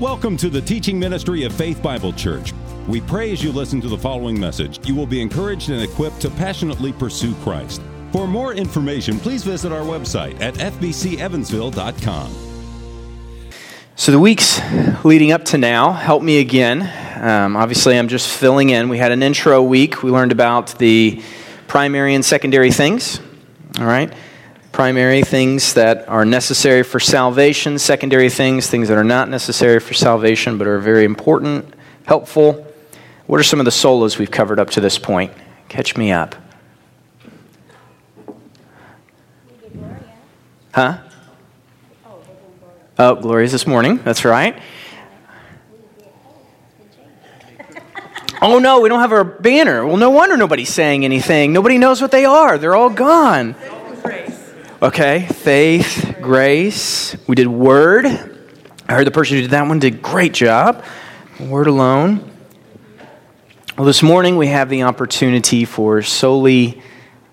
Welcome to the teaching ministry of Faith Bible Church. We pray as you listen to the following message, you will be encouraged and equipped to passionately pursue Christ. For more information, please visit our website at fbcevansville.com. So, the weeks leading up to now, help me again. Um, obviously, I'm just filling in. We had an intro week. We learned about the primary and secondary things. All right? Primary things that are necessary for salvation, secondary things, things that are not necessary for salvation but are very important, helpful. What are some of the solas we've covered up to this point? Catch me up. Huh? Oh, Gloria's this morning. That's right. Oh no, we don't have our banner. Well, no wonder nobody's saying anything. Nobody knows what they are. They're all gone. Okay, faith, grace. We did word. I heard the person who did that one did great job. Word alone. Well, this morning we have the opportunity for Soli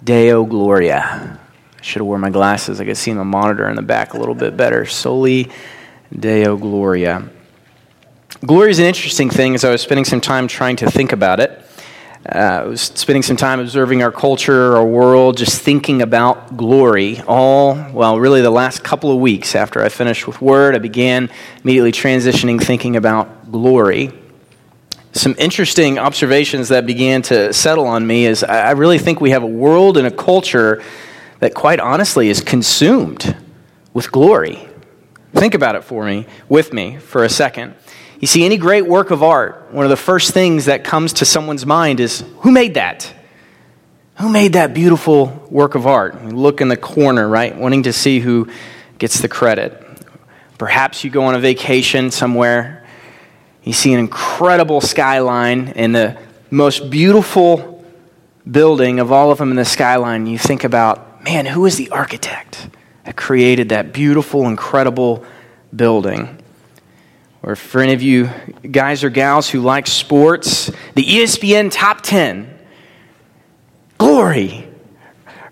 Deo Gloria. I should have worn my glasses. I could see the monitor in the back a little bit better. Soli Deo Gloria. Glory is an interesting thing as I was spending some time trying to think about it. Uh, I was spending some time observing our culture, our world, just thinking about glory. All, well, really the last couple of weeks after I finished with Word, I began immediately transitioning, thinking about glory. Some interesting observations that began to settle on me is I really think we have a world and a culture that, quite honestly, is consumed with glory. Think about it for me, with me, for a second. You see, any great work of art, one of the first things that comes to someone's mind is who made that? Who made that beautiful work of art? You look in the corner, right, wanting to see who gets the credit. Perhaps you go on a vacation somewhere, you see an incredible skyline and the most beautiful building of all of them in the skyline. You think about, man, who is the architect that created that beautiful, incredible building? Or for any of you guys or gals who like sports, the ESPN Top 10. Glory,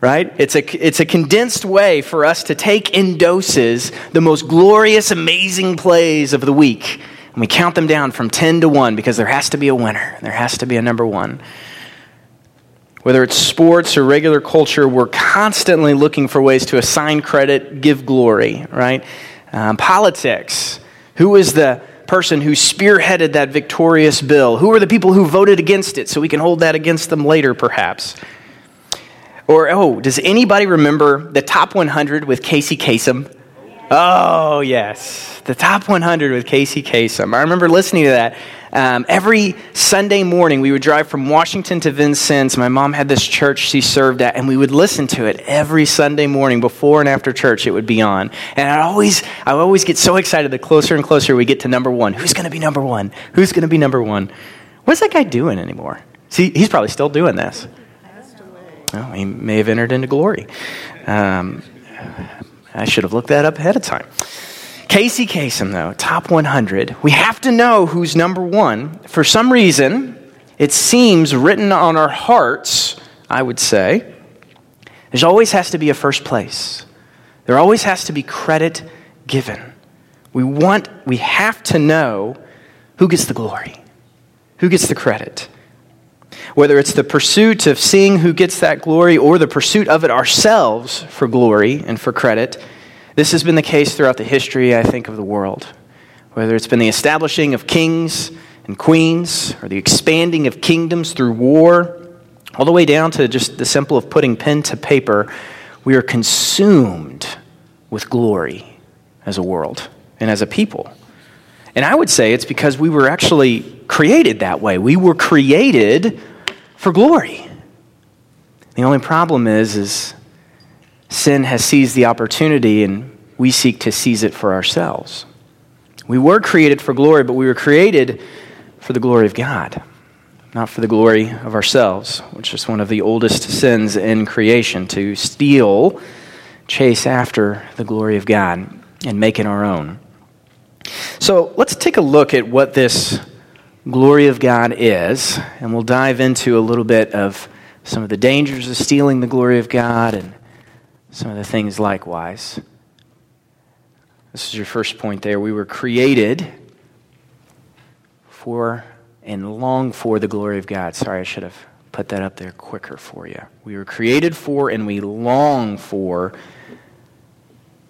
right? It's a, it's a condensed way for us to take in doses the most glorious, amazing plays of the week. And we count them down from 10 to 1 because there has to be a winner. There has to be a number one. Whether it's sports or regular culture, we're constantly looking for ways to assign credit, give glory, right? Um, politics who is the person who spearheaded that victorious bill? Who are the people who voted against it so we can hold that against them later, perhaps? Or, oh, does anybody remember the top 100 with Casey Kasem? Oh, yes. The top 100 with Casey Kasem. I remember listening to that um, every Sunday morning, we would drive from Washington to Vincennes. My mom had this church she served at, and we would listen to it every Sunday morning before and after church. It would be on, and I always, I always get so excited the closer and closer we get to number one. Who's going to be number one? Who's going to be number one? What's that guy doing anymore? See, he's probably still doing this. Oh, he may have entered into glory. Um, I should have looked that up ahead of time. Casey Kasem, though, top 100. We have to know who's number one. For some reason, it seems written on our hearts, I would say, there always has to be a first place. There always has to be credit given. We want, we have to know who gets the glory, who gets the credit. Whether it's the pursuit of seeing who gets that glory or the pursuit of it ourselves for glory and for credit, this has been the case throughout the history, I think, of the world. Whether it's been the establishing of kings and queens, or the expanding of kingdoms through war, all the way down to just the simple of putting pen to paper, we are consumed with glory as a world and as a people. And I would say it's because we were actually created that way. We were created for glory. The only problem is, is sin has seized the opportunity and we seek to seize it for ourselves. We were created for glory, but we were created for the glory of God, not for the glory of ourselves, which is one of the oldest sins in creation to steal, chase after the glory of God and make it our own. So let's take a look at what this glory of God is, and we'll dive into a little bit of some of the dangers of stealing the glory of God and some of the things likewise. This is your first point there. We were created for and long for the glory of God. Sorry, I should have put that up there quicker for you. We were created for and we long for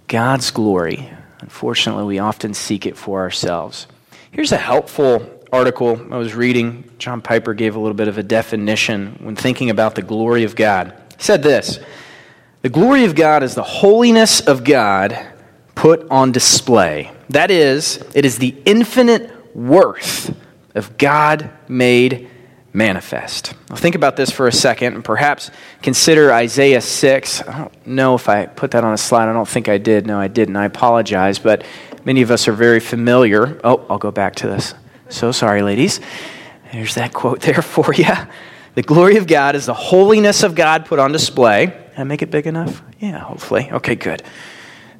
God's glory. Unfortunately, we often seek it for ourselves. Here's a helpful article I was reading. John Piper gave a little bit of a definition when thinking about the glory of God. He said this The glory of God is the holiness of God put on display. That is, it is the infinite worth of God made manifest. I'll think about this for a second and perhaps consider Isaiah 6. I don't know if I put that on a slide. I don't think I did. No, I didn't. I apologize, but many of us are very familiar. Oh, I'll go back to this. So sorry, ladies. There's that quote there for you. The glory of God is the holiness of God put on display. Can I make it big enough? Yeah, hopefully. Okay, good.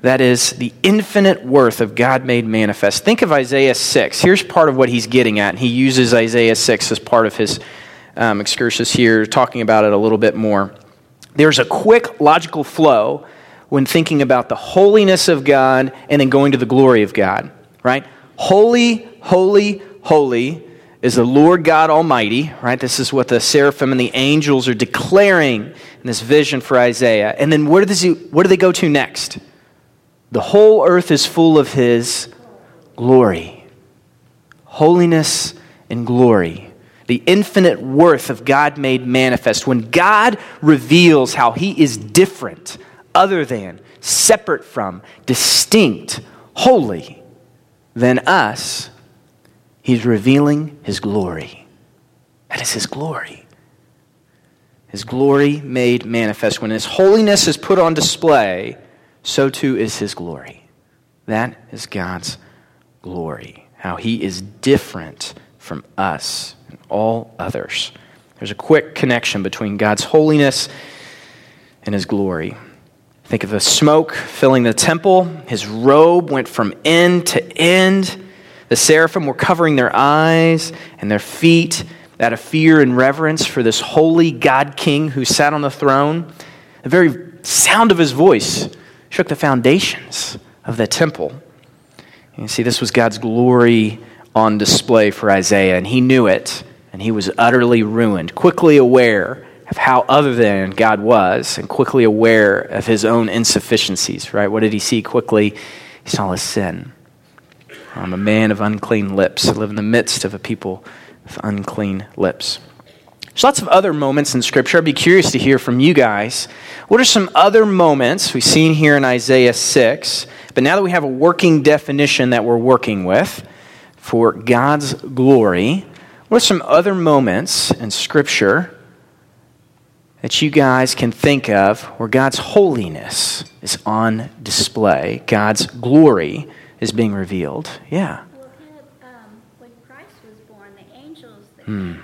That is the infinite worth of God made manifest. Think of Isaiah 6. Here's part of what he's getting at. He uses Isaiah 6 as part of his um, excursus here, talking about it a little bit more. There's a quick logical flow when thinking about the holiness of God and then going to the glory of God, right? Holy, holy, holy is the Lord God Almighty, right? This is what the seraphim and the angels are declaring in this vision for Isaiah. And then where does he, where do they go to next? The whole earth is full of His glory. Holiness and glory. The infinite worth of God made manifest. When God reveals how He is different, other than, separate from, distinct, holy than us, He's revealing His glory. That is His glory. His glory made manifest. When His holiness is put on display, so too is his glory. That is God's glory, how he is different from us and all others. There's a quick connection between God's holiness and his glory. Think of the smoke filling the temple. His robe went from end to end. The seraphim were covering their eyes and their feet out of fear and reverence for this holy God King who sat on the throne. The very sound of his voice shook the foundations of the temple. You see, this was God's glory on display for Isaiah, and he knew it, and he was utterly ruined, quickly aware of how other than God was, and quickly aware of his own insufficiencies, right? What did he see quickly? He saw his sin. I'm a man of unclean lips. I live in the midst of a people with unclean lips. There's lots of other moments in Scripture. I'd be curious to hear from you guys. What are some other moments we've seen here in Isaiah 6? But now that we have a working definition that we're working with for God's glory, what are some other moments in Scripture that you guys can think of where God's holiness is on display? God's glory is being revealed? Yeah. Well, um, when Christ was born, the angels Hmm.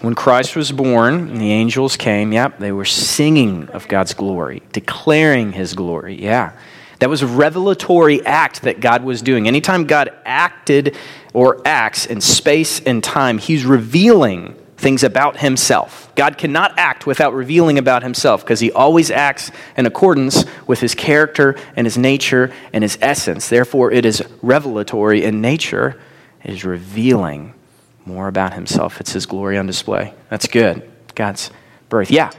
When Christ was born and the angels came, yep, they were singing of God's glory, declaring his glory. Yeah. That was a revelatory act that God was doing. Anytime God acted or acts in space and time, he's revealing things about himself. God cannot act without revealing about himself because he always acts in accordance with his character and his nature and his essence. Therefore, it is revelatory in nature, it is revealing more about himself. It's his glory on display. That's good. God's birth. Yeah.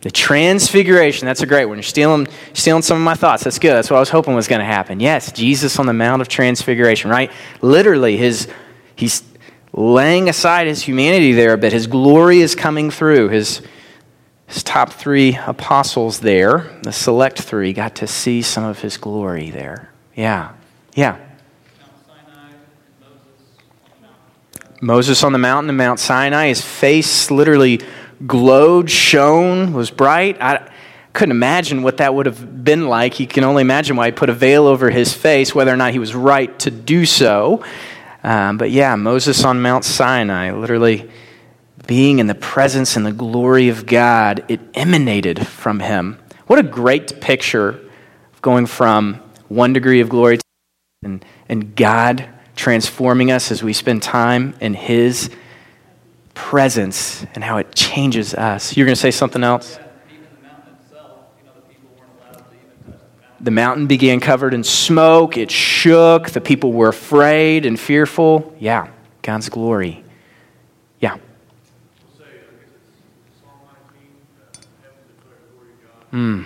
The transfiguration. That's a great one. You're stealing, stealing some of my thoughts. That's good. That's what I was hoping was going to happen. Yes, Jesus on the Mount of Transfiguration, right? Literally, his, he's laying aside his humanity there, but his glory is coming through. His, his top three apostles there, the select three, got to see some of his glory there. Yeah. Yeah. Moses on the mountain of Mount Sinai, his face literally glowed, shone, was bright. I couldn't imagine what that would have been like. He can only imagine why he put a veil over his face, whether or not he was right to do so. Um, but yeah, Moses on Mount Sinai, literally being in the presence and the glory of God, it emanated from him. What a great picture going from one degree of glory to and, and God transforming us as we spend time in His presence and how it changes us. You're going to say something else? the mountain began covered in smoke. It shook. The people were afraid and fearful. Yeah, God's glory. Yeah. Hmm.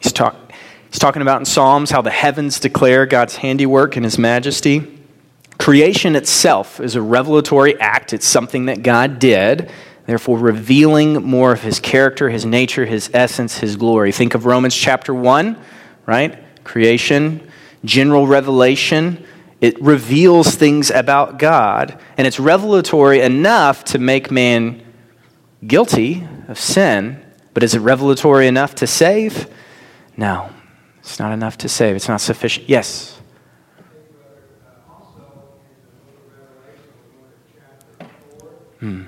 He's, talk, talking about in Psalms how the heavens declare God's handiwork and his majesty. Creation itself is a revelatory act, it's something that God did, therefore revealing more of his character, his nature, his essence, his glory. Think of Romans chapter 1, right? Creation, general revelation. It reveals things about God, and it's revelatory enough to make man guilty of sin, but is it revelatory enough to save? No, it's not enough to save. It's not sufficient. Yes. Hmm.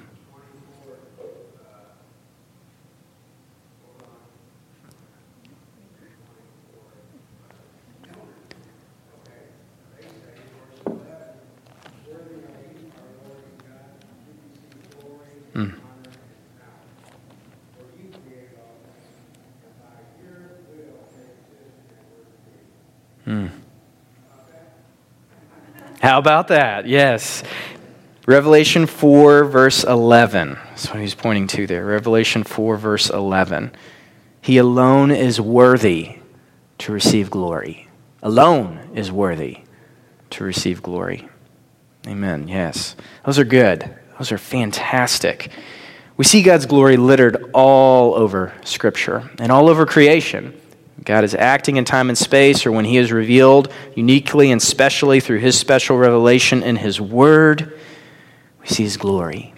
Hmm. How about that? Yes. Revelation 4, verse 11. That's what he's pointing to there. Revelation 4, verse 11. He alone is worthy to receive glory. Alone is worthy to receive glory. Amen. Yes. Those are good. Those are fantastic. We see God's glory littered all over Scripture and all over creation. God is acting in time and space, or when He is revealed uniquely and specially through His special revelation in His Word, we see His glory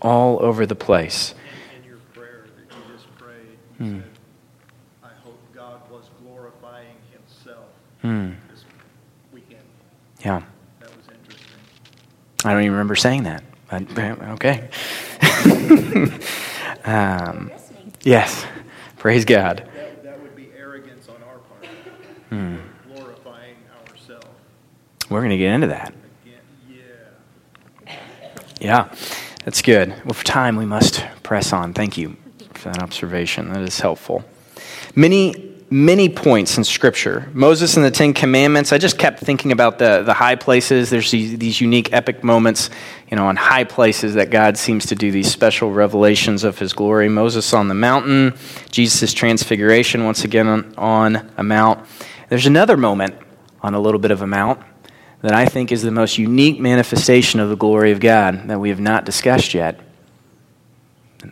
all over the place. In your prayer that you just prayed, you Hmm. said, I hope God was glorifying Himself Hmm. this weekend. Yeah. That was interesting. I don't even remember saying that. But, okay. um, yes. Praise God. That, that would be arrogance on our part, Hmm. glorifying ourselves. We're going to get into that. Yeah. Yeah, that's good. Well, for time, we must press on. Thank you for that observation. That is helpful. Many, many points in Scripture. Moses and the Ten Commandments. I just kept thinking about the, the high places. There's these, these unique epic moments, you know, on high places that God seems to do these special revelations of His glory. Moses on the mountain, Jesus' transfiguration, once again on, on a mount. There's another moment on a little bit of a mount that I think is the most unique manifestation of the glory of God that we have not discussed yet.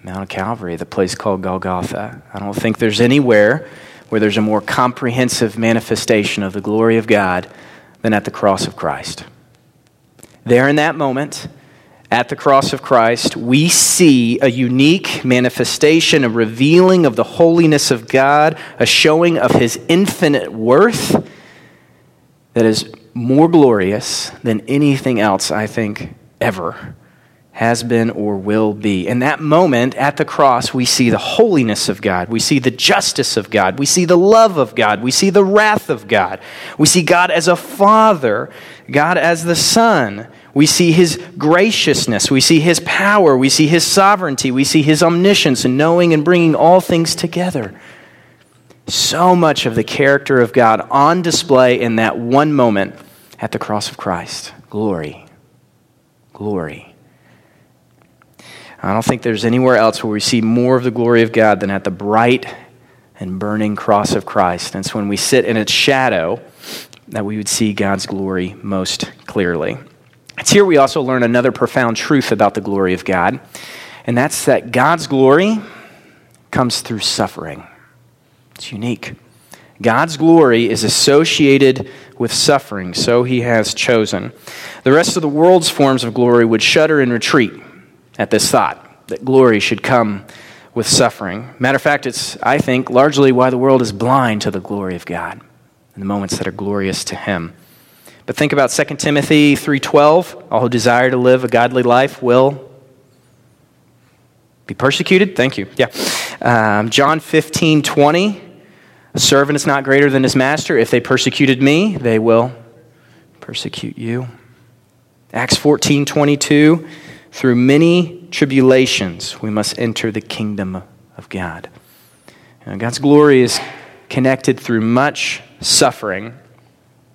Mount of Calvary, the place called Golgotha. I don't think there's anywhere where there's a more comprehensive manifestation of the glory of God than at the cross of Christ. There in that moment, at the cross of Christ, we see a unique manifestation, a revealing of the holiness of God, a showing of his infinite worth that is more glorious than anything else, I think, ever has been or will be. In that moment at the cross, we see the holiness of God. We see the justice of God. We see the love of God. We see the wrath of God. We see God as a father, God as the son. We see his graciousness. We see his power. We see his sovereignty. We see his omniscience and knowing and bringing all things together. So much of the character of God on display in that one moment at the cross of Christ. Glory. Glory. I don't think there's anywhere else where we see more of the glory of God than at the bright and burning cross of Christ. And it's when we sit in its shadow that we would see God's glory most clearly. It's here we also learn another profound truth about the glory of God, and that's that God's glory comes through suffering. It's unique. God's glory is associated with suffering, so he has chosen. The rest of the world's forms of glory would shudder and retreat at this thought that glory should come with suffering. Matter of fact, it's, I think, largely why the world is blind to the glory of God in the moments that are glorious to him. But think about 2 Timothy 3:12, all who desire to live a godly life will be persecuted. Thank you. Yeah. Um, John 15:20, A servant is not greater than his master. If they persecuted me, they will persecute you. Acts 14 22, through many tribulations, we must enter the kingdom of God. God's glory is connected through much suffering.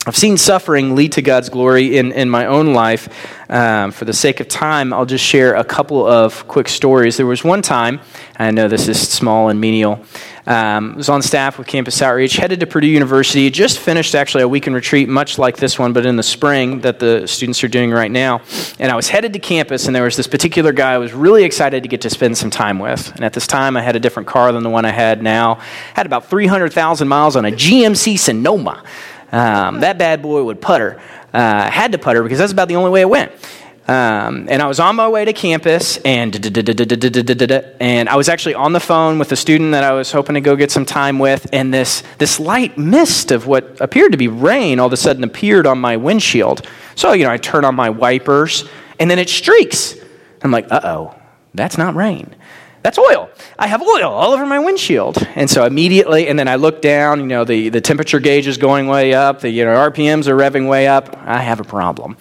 I've seen suffering lead to God's glory in, in my own life. Um, for the sake of time, I'll just share a couple of quick stories. There was one time, I know this is small and menial, um, was on staff with Campus Outreach, headed to Purdue University, just finished actually a weekend retreat, much like this one, but in the spring that the students are doing right now. And I was headed to campus, and there was this particular guy I was really excited to get to spend some time with. And at this time, I had a different car than the one I had now. had about 300,000 miles on a GMC Sonoma. Um, that bad boy would putter. Uh, had to putter because that's about the only way it went. Um, and I was on my way to campus, and and I was actually on the phone with a student that I was hoping to go get some time with, and this this light mist of what appeared to be rain all of a sudden appeared on my windshield. So you know, I turn on my wipers, and then it streaks. I'm like, uh oh, that's not rain. That's oil. I have oil all over my windshield. And so immediately, and then I look down, you know, the, the temperature gauge is going way up, the you know, RPMs are revving way up. I have a problem.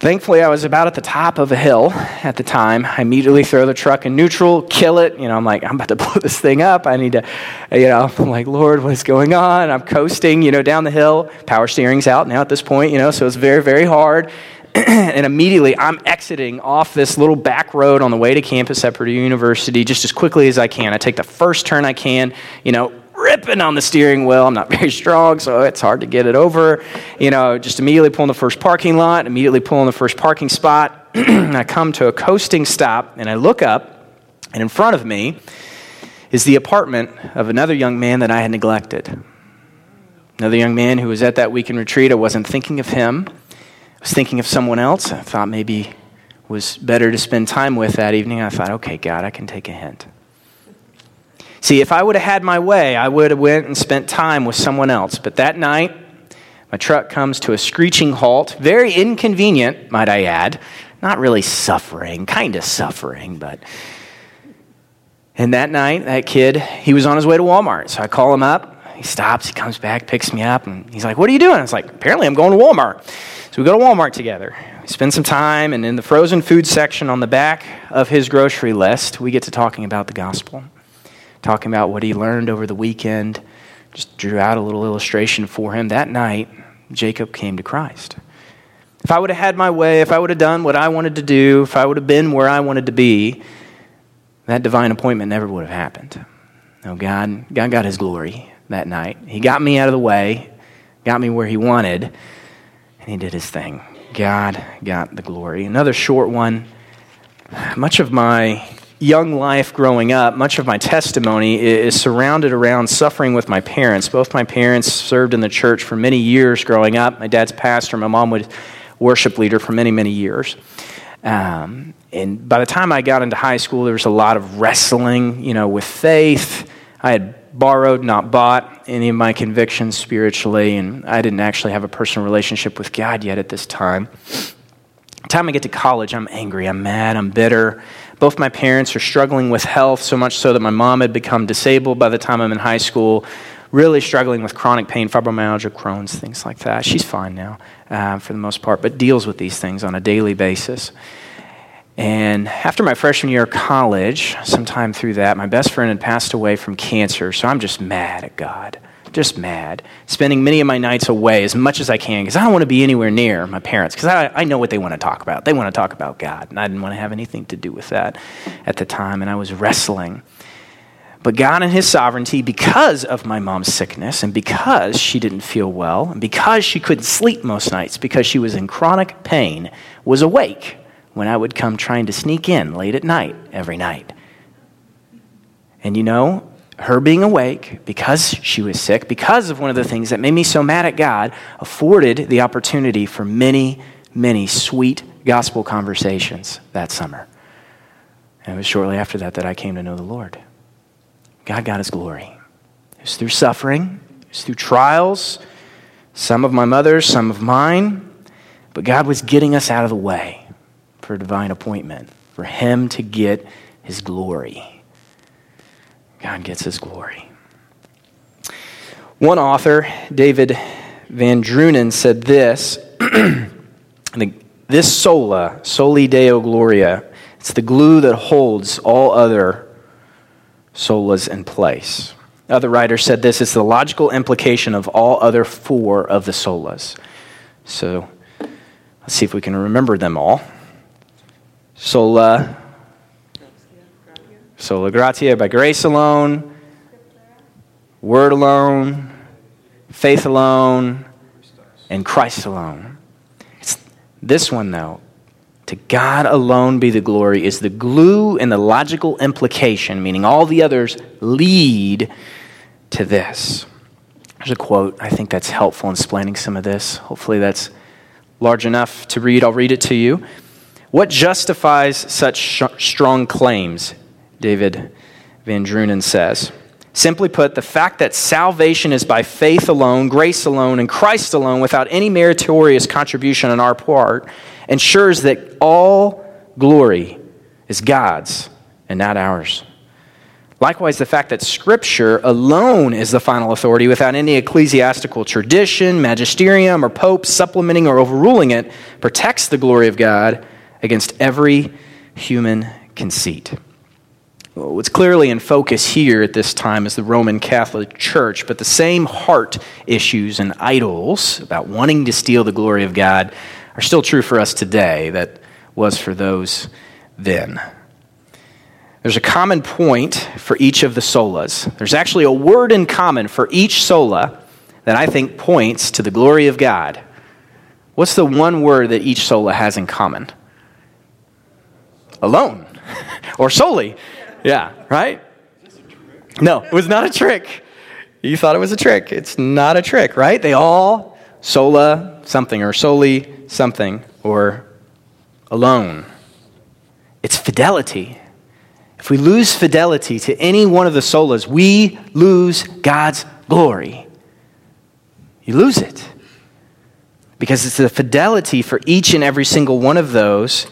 Thankfully, I was about at the top of a hill at the time. I immediately throw the truck in neutral, kill it. You know, I'm like, I'm about to blow this thing up. I need to, you know, I'm like, Lord, what is going on? I'm coasting, you know, down the hill. Power steering's out now at this point, you know, so it's very, very hard. and immediately I'm exiting off this little back road on the way to campus at Purdue University just as quickly as I can. I take the first turn I can, you know, ripping on the steering wheel. I'm not very strong, so it's hard to get it over. You know, just immediately pull in the first parking lot, immediately pull in the first parking spot. I come to a coasting stop and I look up, and in front of me is the apartment of another young man that I had neglected. Another young man who was at that weekend retreat. I wasn't thinking of him. I was thinking of someone else. I thought maybe was better to spend time with that evening. I thought, okay, God, I can take a hint. See, if I would have had my way, I would have went and spent time with someone else. But that night, my truck comes to a screeching halt. Very inconvenient, might I add. Not really suffering, kind of suffering, but. And that night, that kid, he was on his way to Walmart. So I call him up. He stops, he comes back, picks me up, and he's like, What are you doing? I was like, Apparently, I'm going to Walmart. So we go to Walmart together. We spend some time, and in the frozen food section on the back of his grocery list, we get to talking about the gospel, talking about what he learned over the weekend. Just drew out a little illustration for him. That night, Jacob came to Christ. If I would have had my way, if I would have done what I wanted to do, if I would have been where I wanted to be, that divine appointment never would have happened. No, God, God got his glory that night. He got me out of the way, got me where he wanted and he did his thing. God got the glory. Another short one. Much of my young life growing up, much of my testimony is surrounded around suffering with my parents. Both my parents served in the church for many years growing up. My dad's pastor, my mom was worship leader for many, many years. Um, and by the time I got into high school, there was a lot of wrestling, you know, with faith. I had borrowed, not bought any of my convictions spiritually, and I didn't actually have a personal relationship with God yet at this time. The time I get to college, I'm angry, I'm mad, I'm bitter. Both my parents are struggling with health, so much so that my mom had become disabled by the time I'm in high school, really struggling with chronic pain, fibromyalgia, Crohn's, things like that. She's fine now uh, for the most part, but deals with these things on a daily basis. And after my freshman year of college, sometime through that, my best friend had passed away from cancer. So I'm just mad at God. Just mad. Spending many of my nights away as much as I can because I don't want to be anywhere near my parents because I, I know what they want to talk about. They want to talk about God. And I didn't want to have anything to do with that at the time. And I was wrestling. But God, and His sovereignty, because of my mom's sickness, and because she didn't feel well, and because she couldn't sleep most nights, because she was in chronic pain, was awake when I would come trying to sneak in late at night every night. And you know, her being awake because she was sick, because of one of the things that made me so mad at God, afforded the opportunity for many, many sweet gospel conversations that summer. And it was shortly after that that I came to know the Lord. God got his glory. It was through suffering, it was through trials, some of my mother's, some of mine, but God was getting us out of the way for divine appointment, for him to get his glory. God gets his glory. One author, David Van Drunen said this This sola, soli deo gloria, it's the glue that holds all other solas in place. Other writers said this is the logical implication of all other four of the solas. So let's see if we can remember them all. Sola, sola gratia by grace alone, word alone, faith alone, and Christ alone. It's this one, though. To God alone be the glory is the glue and the logical implication, meaning all the others lead to this. There's a quote, I think that's helpful in explaining some of this. Hopefully, that's large enough to read. I'll read it to you. What justifies such sh- strong claims? David Van Drunen says. Simply put, the fact that salvation is by faith alone, grace alone, and Christ alone without any meritorious contribution on our part ensures that all glory is God's and not ours. Likewise, the fact that Scripture alone is the final authority without any ecclesiastical tradition, magisterium, or pope supplementing or overruling it protects the glory of God against every human conceit. What's clearly in focus here at this time is the Roman Catholic Church, but the same heart issues and idols about wanting to steal the glory of God are still true for us today that was for those then. There's a common point for each of the solas. There's actually a word in common for each sola that I think points to the glory of God. What's the one word that each sola has in common? Alone or solely. Yeah, right? No, it was not a trick. You thought it was a trick. It's not a trick, right? They all sola something or solely something or alone. It's fidelity. If we lose fidelity to any one of the solas, we lose God's glory. You lose it. Because it's the fidelity for each and every single one of those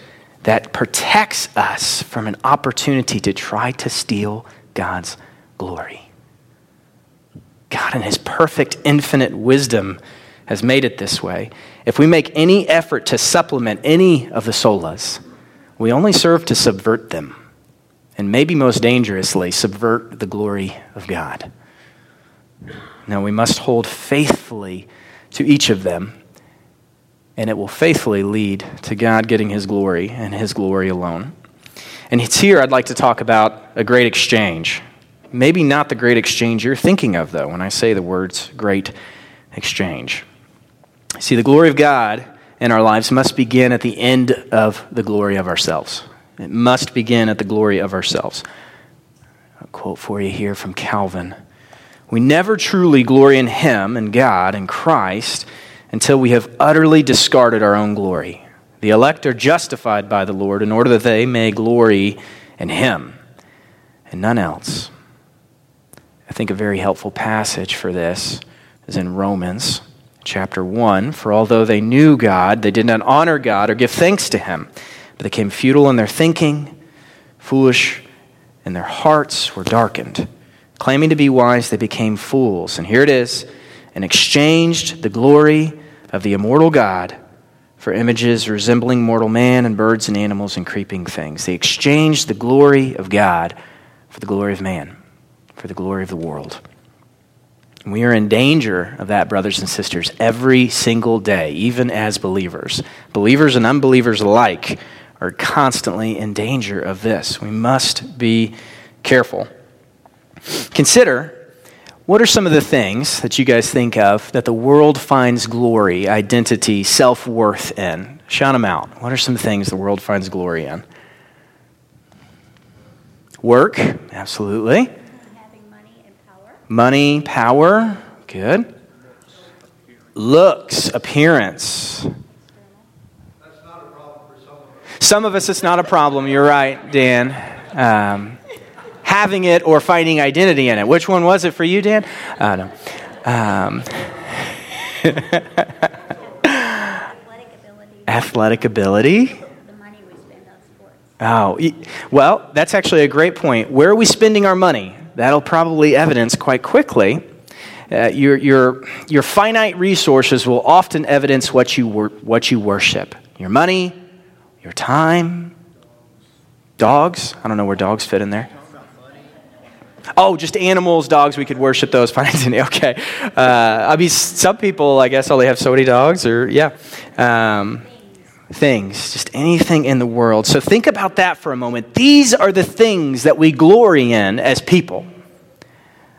that protects us from an opportunity to try to steal God's glory. God, in His perfect, infinite wisdom, has made it this way. If we make any effort to supplement any of the solas, we only serve to subvert them, and maybe most dangerously, subvert the glory of God. Now, we must hold faithfully to each of them and it will faithfully lead to God getting his glory and his glory alone. And it's here I'd like to talk about a great exchange. Maybe not the great exchange you're thinking of, though, when I say the words great exchange. See, the glory of God in our lives must begin at the end of the glory of ourselves. It must begin at the glory of ourselves. A quote for you here from Calvin. We never truly glory in Him and God and Christ until we have utterly discarded our own glory. The elect are justified by the Lord in order that they may glory in Him and none else. I think a very helpful passage for this is in Romans chapter 1. For although they knew God, they did not honor God or give thanks to Him, but they became futile in their thinking, foolish, and their hearts were darkened. Claiming to be wise, they became fools. And here it is and exchanged the glory of the immortal God for images resembling mortal man and birds and animals and creeping things. They exchanged the glory of God for the glory of man, for the glory of the world. And we are in danger of that, brothers and sisters, every single day, even as believers. Believers and unbelievers alike are constantly in danger of this. We must be careful. Consider what are some of the things that you guys think of that the world finds glory, identity, self worth in? Shout them out. What are some things the world finds glory in? Work, absolutely. Having money and power. Money, power, good. Looks, appearance. Some of us, it's not a problem. You're right, Dan. Um, having it or finding identity in it. Which one was it for you, Dan? Uh, no. Um, Athletic ability. athletic ability. The money we spend on sports. Oh, well, that's actually a great point. Where are we spending our money? That'll probably evidence quite quickly. Uh, your, your, your finite resources will often evidence what you, wor- what you worship your money, your time, dogs. I don't know where dogs fit in there. Oh, just animals, dogs. We could worship those. Fine, okay. Uh, I mean, some people, I guess, all they have so many dogs, or yeah, um, things, just anything in the world. So think about that for a moment. These are the things that we glory in as people.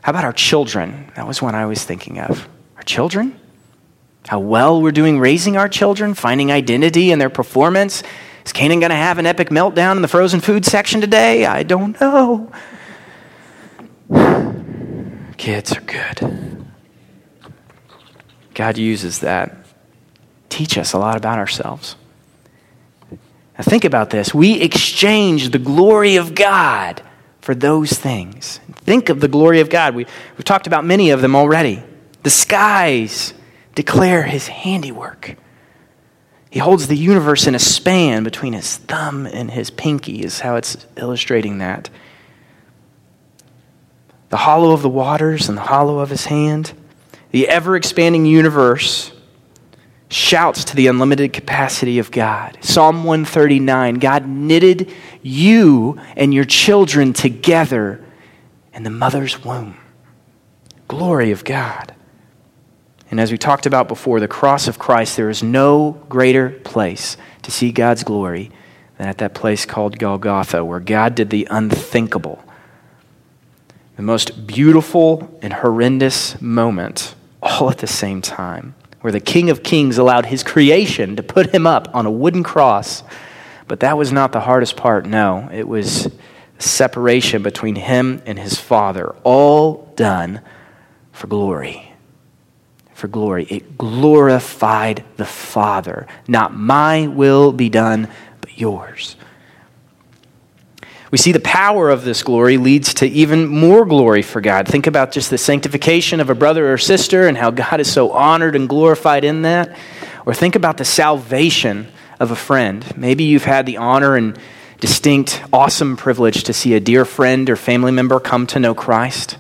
How about our children? That was one I was thinking of. Our children? How well we're doing raising our children, finding identity in their performance. Is Canaan going to have an epic meltdown in the frozen food section today? I don't know. Kids are good. God uses that. Teach us a lot about ourselves. Now, think about this. We exchange the glory of God for those things. Think of the glory of God. We, we've talked about many of them already. The skies declare his handiwork. He holds the universe in a span between his thumb and his pinky, is how it's illustrating that the hollow of the waters and the hollow of his hand. The ever expanding universe shouts to the unlimited capacity of God. Psalm 139 God knitted you and your children together in the mother's womb. Glory of God. And as we talked about before, the cross of Christ, there is no greater place to see God's glory than at that place called Golgotha, where God did the unthinkable the most beautiful and horrendous moment all at the same time, where the King of Kings allowed his creation to put him up on a wooden cross. But that was not the hardest part, no. It was separation between him and his Father, all done for glory. For glory. It glorified the Father. Not my will be done, but yours. We see the power of this glory leads to even more glory for God. Think about just the sanctification of a brother or sister and how God is so honored and glorified in that. Or think about the salvation of a friend. Maybe you've had the honor and distinct, awesome privilege to see a dear friend or family member come to know Christ.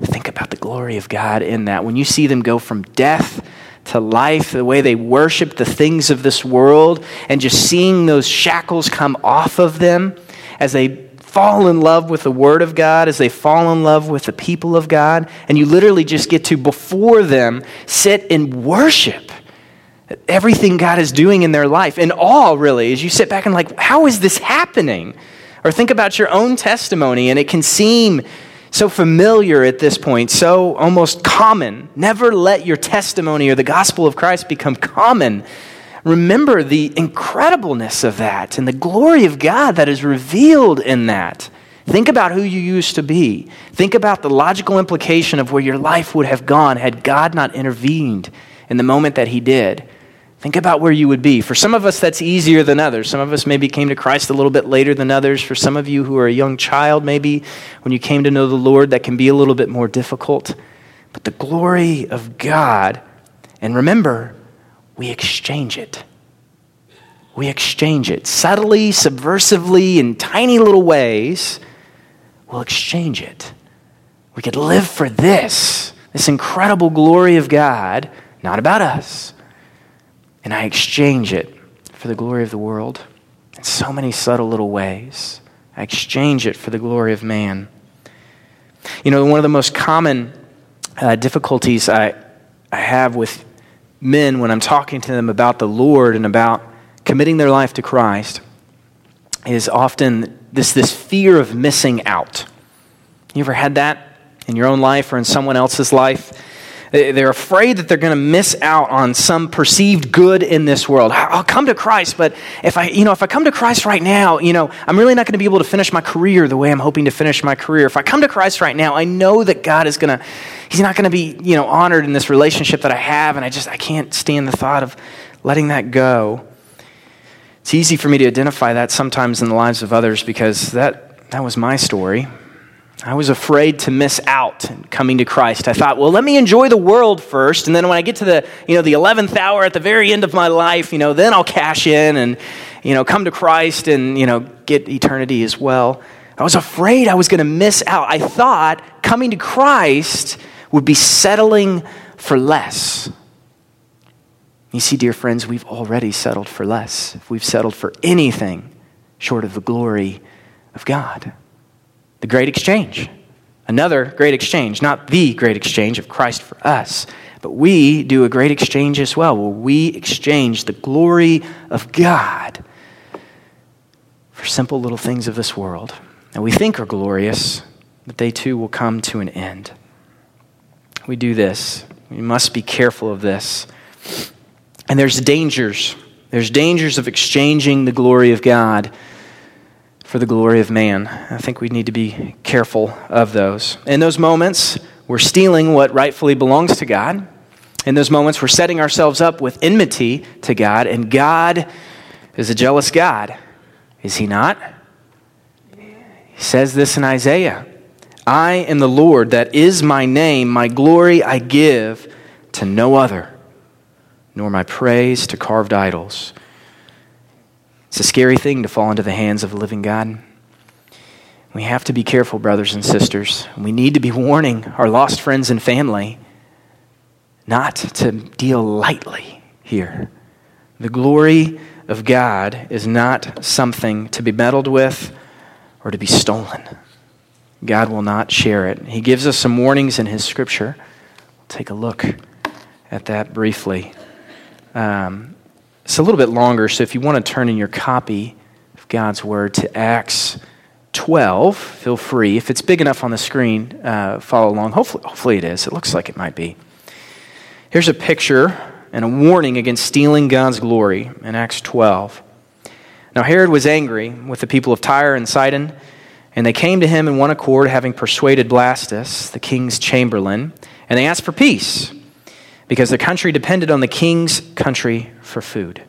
Think about the glory of God in that. When you see them go from death to life, the way they worship the things of this world, and just seeing those shackles come off of them as they fall in love with the Word of God, as they fall in love with the people of God, and you literally just get to, before them, sit and worship everything God is doing in their life. In awe, really, as you sit back and, like, how is this happening? Or think about your own testimony, and it can seem so familiar at this point, so almost common. Never let your testimony or the gospel of Christ become common remember the incredibleness of that and the glory of God that is revealed in that. Think about who you used to be. Think about the logical implication of where your life would have gone had God not intervened in the moment that He did. Think about where you would be. For some of us, that's easier than others. Some of us maybe came to Christ a little bit later than others. For some of you who are a young child, maybe when you came to know the Lord, that can be a little bit more difficult. But the glory of God, and remember, we exchange it. We exchange it. Subtly, subversively, in tiny little ways, we'll exchange it. We could live for this, this incredible glory of God, not about us. And I exchange it for the glory of the world in so many subtle little ways. I exchange it for the glory of man. You know, one of the most common uh, difficulties I, I have with men when I'm talking to them about the Lord and about committing their life to Christ is often this, this fear of missing out. You ever had that in your own life or in someone else's life? They're afraid that they're going to miss out on some perceived good in this world. I'll come to Christ, but if I, you know, if I come to Christ right now, you know, I'm really not going to be able to finish my career the way I'm hoping to finish my career. If I come to Christ right now, I know that God is going to, He's not going to be, you know, honored in this relationship that I have, and I just, I can't stand the thought of letting that go. It's easy for me to identify that sometimes in the lives of others because that, that was my story. I was afraid to miss out coming to Christ. I thought, well, let me enjoy the world first, and then when I get to the, you know, the 11th hour at the very end of my life, you know, then I'll cash in and, you know, come to Christ and, you know, get eternity as well. I was afraid I was going to miss out. I thought coming to Christ would be settling for less. You see, dear friends, we've already settled for less. If we've settled for anything short of the glory of God, the great exchange. Another great exchange, not the great exchange of Christ for us, but we do a great exchange as well, where we exchange the glory of God for simple little things of this world that we think are glorious, but they too will come to an end. We do this. We must be careful of this. And there's dangers. There's dangers of exchanging the glory of God for the glory of man. I think we need to be careful of those. In those moments, we're stealing what rightfully belongs to God. In those moments, we're setting ourselves up with enmity to God, and God is a jealous God. Is he not? He says this in Isaiah I am the Lord, that is my name, my glory I give to no other, nor my praise to carved idols. It's a scary thing to fall into the hands of a living God. We have to be careful, brothers and sisters. We need to be warning our lost friends and family not to deal lightly here. The glory of God is not something to be meddled with or to be stolen. God will not share it. He gives us some warnings in His scripture. We'll take a look at that briefly. Um, it's a little bit longer, so if you want to turn in your copy of God's Word to Acts 12, feel free. If it's big enough on the screen, uh, follow along. Hopefully, hopefully it is. It looks like it might be. Here's a picture and a warning against stealing God's glory in Acts 12. Now, Herod was angry with the people of Tyre and Sidon, and they came to him in one accord, having persuaded Blastus, the king's chamberlain, and they asked for peace, because the country depended on the king's country for food.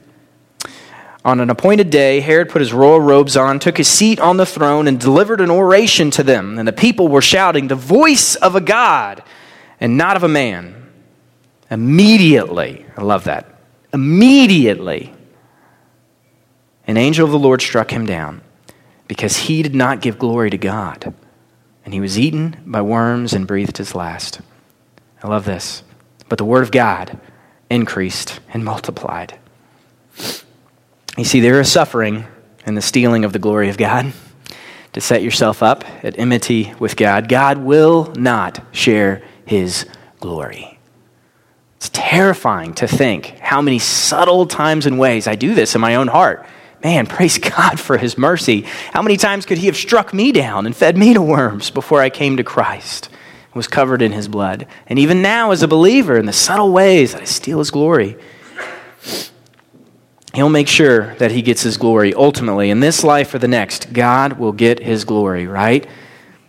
On an appointed day, Herod put his royal robes on, took his seat on the throne, and delivered an oration to them. And the people were shouting, The voice of a God and not of a man. Immediately, I love that. Immediately, an angel of the Lord struck him down because he did not give glory to God. And he was eaten by worms and breathed his last. I love this. But the word of God increased and multiplied. You see, there is suffering in the stealing of the glory of God. To set yourself up at enmity with God, God will not share his glory. It's terrifying to think how many subtle times and ways I do this in my own heart. Man, praise God for his mercy. How many times could he have struck me down and fed me to worms before I came to Christ was covered in his blood? And even now, as a believer, in the subtle ways that I steal his glory, he'll make sure that he gets his glory ultimately. In this life or the next, God will get his glory, right?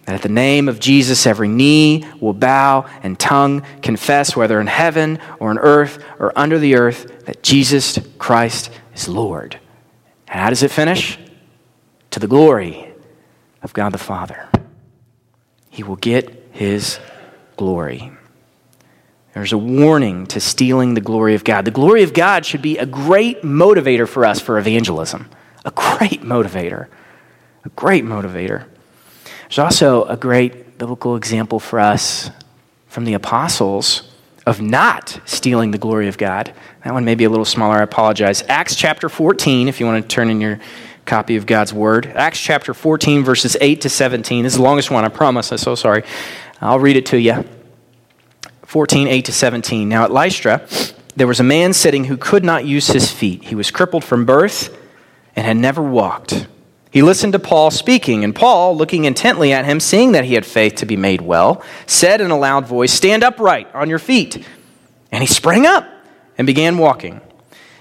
That at the name of Jesus, every knee will bow and tongue confess, whether in heaven or on earth or under the earth, that Jesus Christ is Lord. And how does it finish? To the glory of God the Father. He will get his glory. There's a warning to stealing the glory of God. The glory of God should be a great motivator for us for evangelism. A great motivator. A great motivator. There's also a great biblical example for us from the apostles of not stealing the glory of God. That one may be a little smaller, I apologize. Acts chapter 14, if you want to turn in your copy of God's Word. Acts chapter 14, verses 8 to 17. This is the longest one, I promise. I'm so sorry. I'll read it to you. 14, 8 to 17. Now at Lystra, there was a man sitting who could not use his feet. He was crippled from birth and had never walked. He listened to Paul speaking, and Paul, looking intently at him, seeing that he had faith to be made well, said in a loud voice, Stand upright on your feet. And he sprang up and began walking.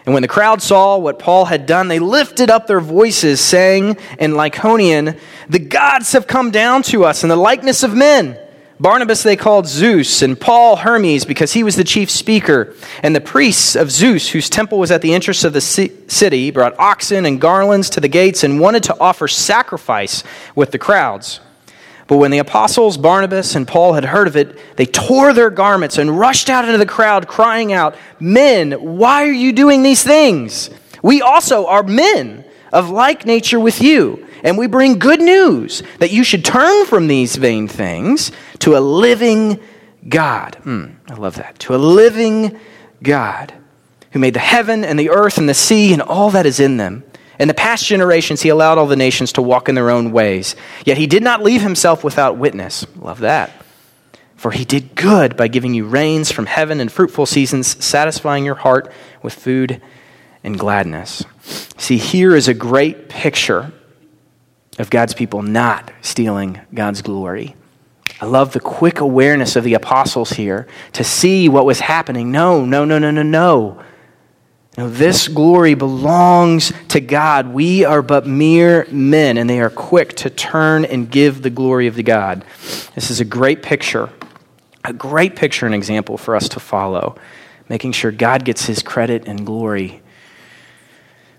And when the crowd saw what Paul had done, they lifted up their voices, saying in Lycaonian, The gods have come down to us in the likeness of men. Barnabas they called Zeus, and Paul Hermes because he was the chief speaker. And the priests of Zeus, whose temple was at the entrance of the city, brought oxen and garlands to the gates and wanted to offer sacrifice with the crowds. But when the apostles Barnabas and Paul had heard of it, they tore their garments and rushed out into the crowd, crying out, Men, why are you doing these things? We also are men of like nature with you. And we bring good news that you should turn from these vain things to a living God. Hmm, I love that. To a living God who made the heaven and the earth and the sea and all that is in them. In the past generations, he allowed all the nations to walk in their own ways. Yet he did not leave himself without witness. Love that. For he did good by giving you rains from heaven and fruitful seasons, satisfying your heart with food and gladness. See, here is a great picture of God's people not stealing God's glory. I love the quick awareness of the apostles here to see what was happening. No, no, no, no, no, no. No, this glory belongs to God. We are but mere men, and they are quick to turn and give the glory of the God. This is a great picture, a great picture and example for us to follow, making sure God gets his credit and glory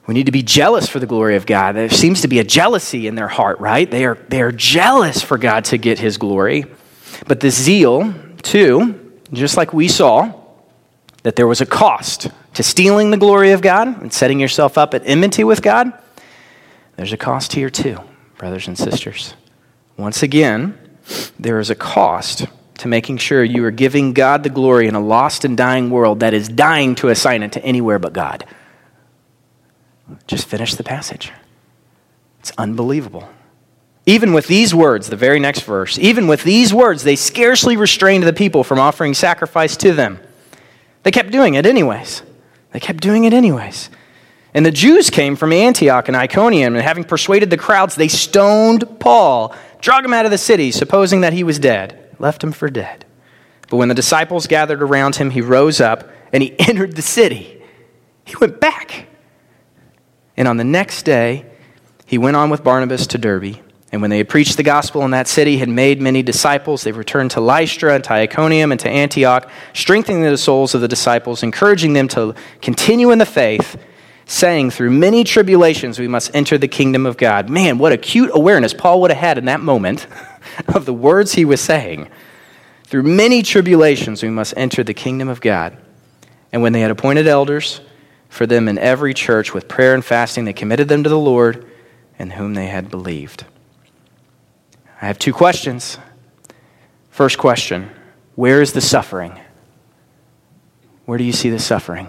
we need to be jealous for the glory of God. There seems to be a jealousy in their heart, right? They are, they are jealous for God to get his glory. But the zeal, too, just like we saw, that there was a cost to stealing the glory of God and setting yourself up at enmity with God, there's a cost here, too, brothers and sisters. Once again, there is a cost to making sure you are giving God the glory in a lost and dying world that is dying to assign it to anywhere but God. Just finish the passage. It's unbelievable. Even with these words, the very next verse, even with these words, they scarcely restrained the people from offering sacrifice to them. They kept doing it anyways. They kept doing it anyways. And the Jews came from Antioch and Iconium, and having persuaded the crowds, they stoned Paul, drug him out of the city, supposing that he was dead, left him for dead. But when the disciples gathered around him, he rose up and he entered the city. He went back and on the next day, he went on with Barnabas to Derbe. And when they had preached the gospel in that city, had made many disciples, they returned to Lystra and to Iconium and to Antioch, strengthening the souls of the disciples, encouraging them to continue in the faith, saying, Through many tribulations we must enter the kingdom of God. Man, what acute awareness Paul would have had in that moment of the words he was saying. Through many tribulations we must enter the kingdom of God. And when they had appointed elders, for them in every church with prayer and fasting. They committed them to the Lord in whom they had believed. I have two questions. First question Where is the suffering? Where do you see the suffering?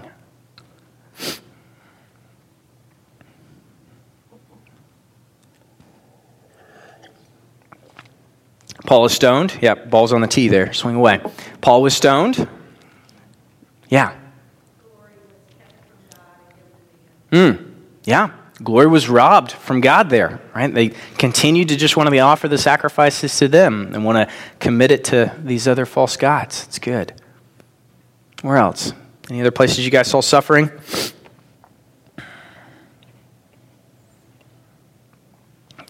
Paul is stoned. Yep, ball's on the tee there. Swing away. Paul was stoned. Yeah. Hmm. Yeah. Glory was robbed from God there, right? They continued to just want to offer the sacrifices to them and want to commit it to these other false gods. It's good. Where else? Any other places you guys saw suffering?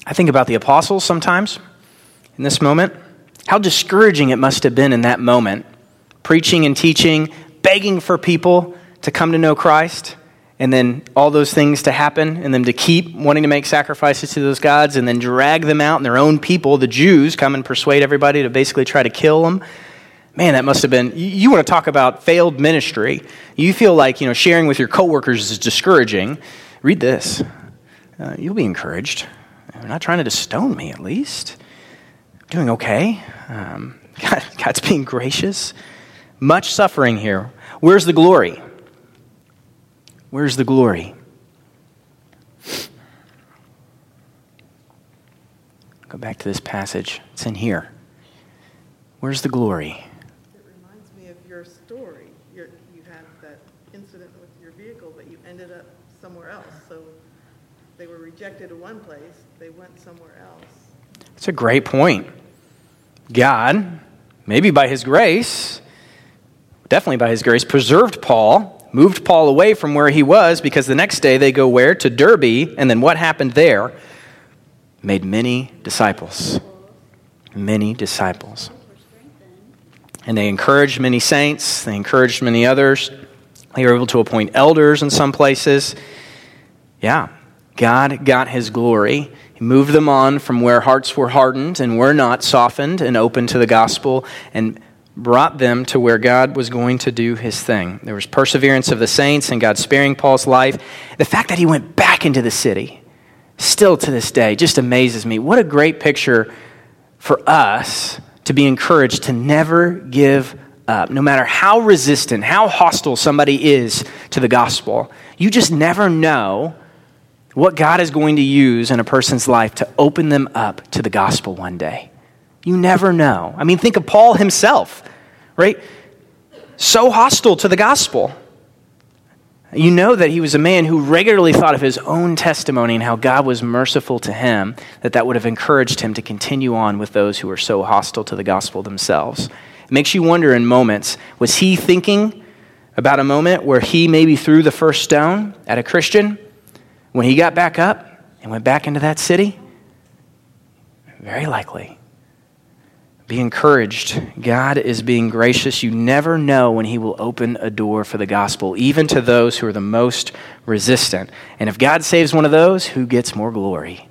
I think about the apostles sometimes in this moment. How discouraging it must have been in that moment, preaching and teaching, begging for people to come to know Christ and then all those things to happen, and them to keep wanting to make sacrifices to those gods, and then drag them out, and their own people, the Jews, come and persuade everybody to basically try to kill them. Man, that must have been. You, want to talk about failed ministry? You feel like you know sharing with your coworkers is discouraging. Read this. Uh, you'll be encouraged. They're not trying to stone me, at least. I'm doing okay. Um, God, God's being gracious. Much suffering here. Where's the glory? Where's the glory? Go back to this passage. It's in here. Where's the glory? It reminds me of your story. You're, you had that incident with your vehicle, but you ended up somewhere else. So they were rejected in one place, they went somewhere else. It's a great point. God, maybe by his grace, definitely by his grace, preserved Paul moved Paul away from where he was because the next day they go where? To Derbe. And then what happened there? Made many disciples. Many disciples. And they encouraged many saints, they encouraged many others. They were able to appoint elders in some places. Yeah, God got his glory. He moved them on from where hearts were hardened and were not softened and open to the gospel and brought them to where God was going to do his thing. There was perseverance of the saints and God sparing Paul's life. The fact that he went back into the city, still to this day, just amazes me. What a great picture for us to be encouraged to never give up. No matter how resistant, how hostile somebody is to the gospel, you just never know what God is going to use in a person's life to open them up to the gospel one day. You never know. I mean, think of Paul himself, right? So hostile to the gospel. You know that he was a man who regularly thought of his own testimony and how God was merciful to him, that that would have encouraged him to continue on with those who were so hostile to the gospel themselves. It makes you wonder in moments was he thinking about a moment where he maybe threw the first stone at a Christian when he got back up and went back into that city? Very likely. Be encouraged. God is being gracious. You never know when He will open a door for the gospel, even to those who are the most resistant. And if God saves one of those, who gets more glory?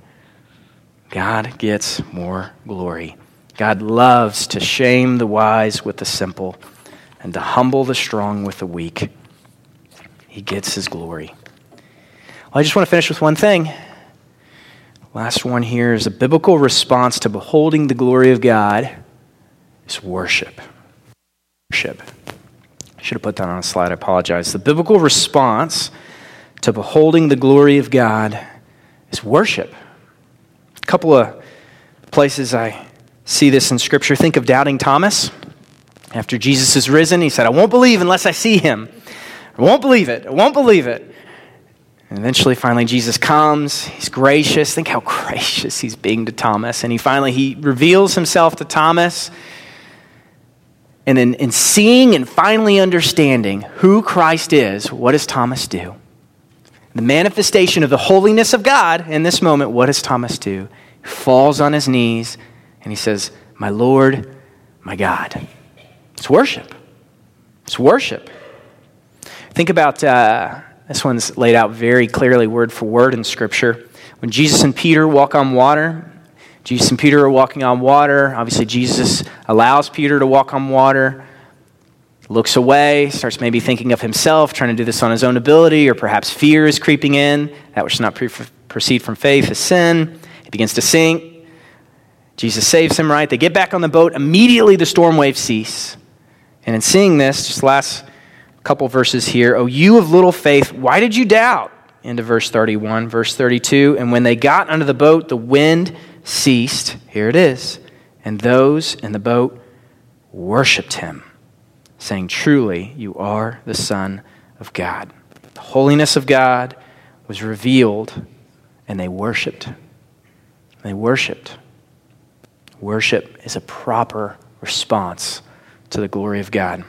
God gets more glory. God loves to shame the wise with the simple and to humble the strong with the weak. He gets His glory. Well, I just want to finish with one thing. Last one here is a biblical response to beholding the glory of God is worship. Worship. I should have put that on a slide. I apologize. The biblical response to beholding the glory of God is worship. A couple of places I see this in Scripture. Think of doubting Thomas. After Jesus is risen, he said, I won't believe unless I see him. I won't believe it. I won't believe it. And eventually, finally, Jesus comes. He's gracious. Think how gracious he's being to Thomas. And he finally he reveals himself to Thomas. And then in seeing and finally understanding who Christ is, what does Thomas do? The manifestation of the holiness of God in this moment, what does Thomas do? He falls on his knees and he says, My Lord, my God. It's worship. It's worship. Think about uh, this one's laid out very clearly, word for word in Scripture. When Jesus and Peter walk on water, Jesus and Peter are walking on water. Obviously, Jesus allows Peter to walk on water, looks away, starts maybe thinking of himself, trying to do this on his own ability, or perhaps fear is creeping in. That which does not proceed from faith is sin. He begins to sink. Jesus saves him, right? They get back on the boat. Immediately, the storm waves cease. And in seeing this, just last couple verses here, oh, you of little faith, why did you doubt? Into verse 31, verse 32. And when they got under the boat, the wind ceased, here it is, and those in the boat worshiped him, saying, Truly, you are the Son of God. The holiness of God was revealed, and they worshiped. They worshiped. Worship is a proper response to the glory of God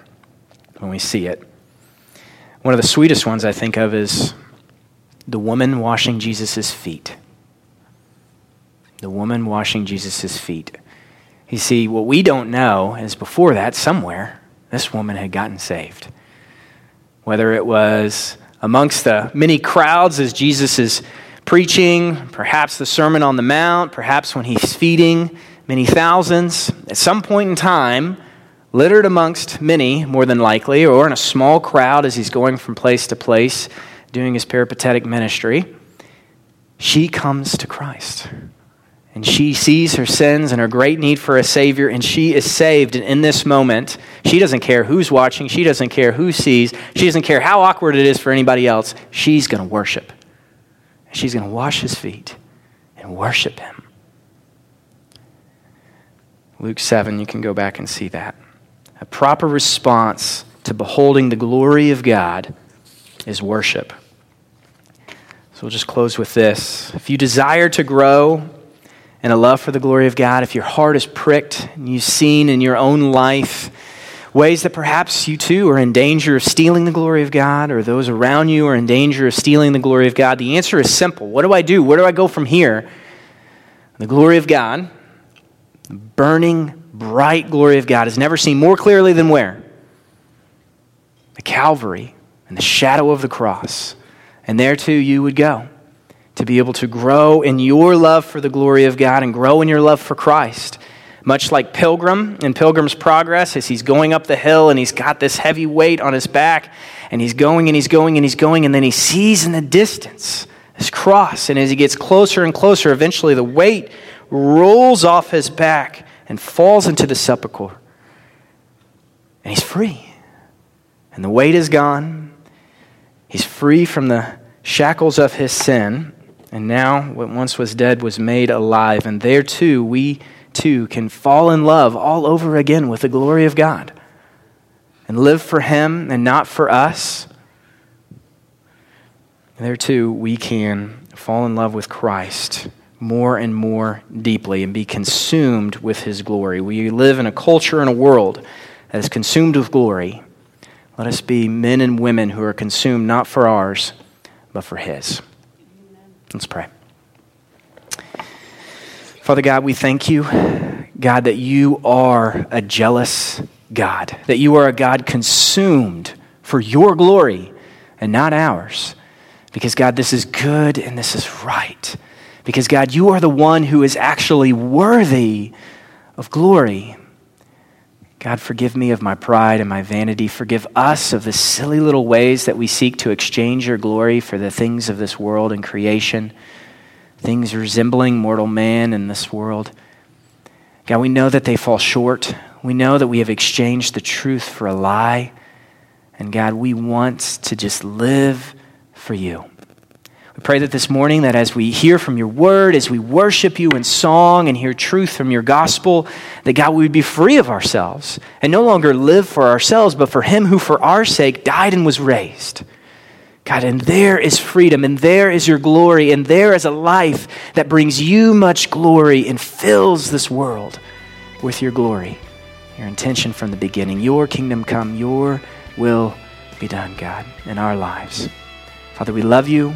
when we see it. One of the sweetest ones I think of is the woman washing Jesus' feet the woman washing Jesus' feet. You see, what we don't know is before that, somewhere, this woman had gotten saved. Whether it was amongst the many crowds as Jesus is preaching, perhaps the Sermon on the Mount, perhaps when he's feeding many thousands, at some point in time, littered amongst many, more than likely, or in a small crowd as he's going from place to place doing his peripatetic ministry, she comes to Christ. And she sees her sins and her great need for a Savior, and she is saved. And in this moment, she doesn't care who's watching, she doesn't care who sees, she doesn't care how awkward it is for anybody else. She's going to worship. She's going to wash his feet and worship him. Luke 7, you can go back and see that. A proper response to beholding the glory of God is worship. So we'll just close with this. If you desire to grow, and a love for the glory of God, if your heart is pricked and you've seen in your own life ways that perhaps you too are in danger of stealing the glory of God or those around you are in danger of stealing the glory of God, the answer is simple. What do I do? Where do I go from here? The glory of God, the burning, bright glory of God, is never seen more clearly than where? The Calvary and the shadow of the cross. And there too you would go to be able to grow in your love for the glory of God and grow in your love for Christ. Much like Pilgrim in Pilgrim's Progress, as he's going up the hill and he's got this heavy weight on his back, and he's going and he's going and he's going, and then he sees in the distance this cross. And as he gets closer and closer, eventually the weight rolls off his back, and falls into the sepulchre. And he's free. And the weight is gone. He's free from the shackles of his sin. And now, what once was dead was made alive. And there too, we too can fall in love all over again with the glory of God and live for Him and not for us. And there too, we can fall in love with Christ more and more deeply and be consumed with His glory. We live in a culture and a world that is consumed with glory. Let us be men and women who are consumed not for ours, but for His. Let's pray. Father God, we thank you, God, that you are a jealous God, that you are a God consumed for your glory and not ours. Because, God, this is good and this is right. Because, God, you are the one who is actually worthy of glory. God, forgive me of my pride and my vanity. Forgive us of the silly little ways that we seek to exchange your glory for the things of this world and creation, things resembling mortal man in this world. God, we know that they fall short. We know that we have exchanged the truth for a lie. And God, we want to just live for you. We pray that this morning, that as we hear from your word, as we worship you in song and hear truth from your gospel, that God, we would be free of ourselves and no longer live for ourselves, but for him who for our sake died and was raised. God, and there is freedom, and there is your glory, and there is a life that brings you much glory and fills this world with your glory. Your intention from the beginning. Your kingdom come, your will be done, God, in our lives. Father, we love you.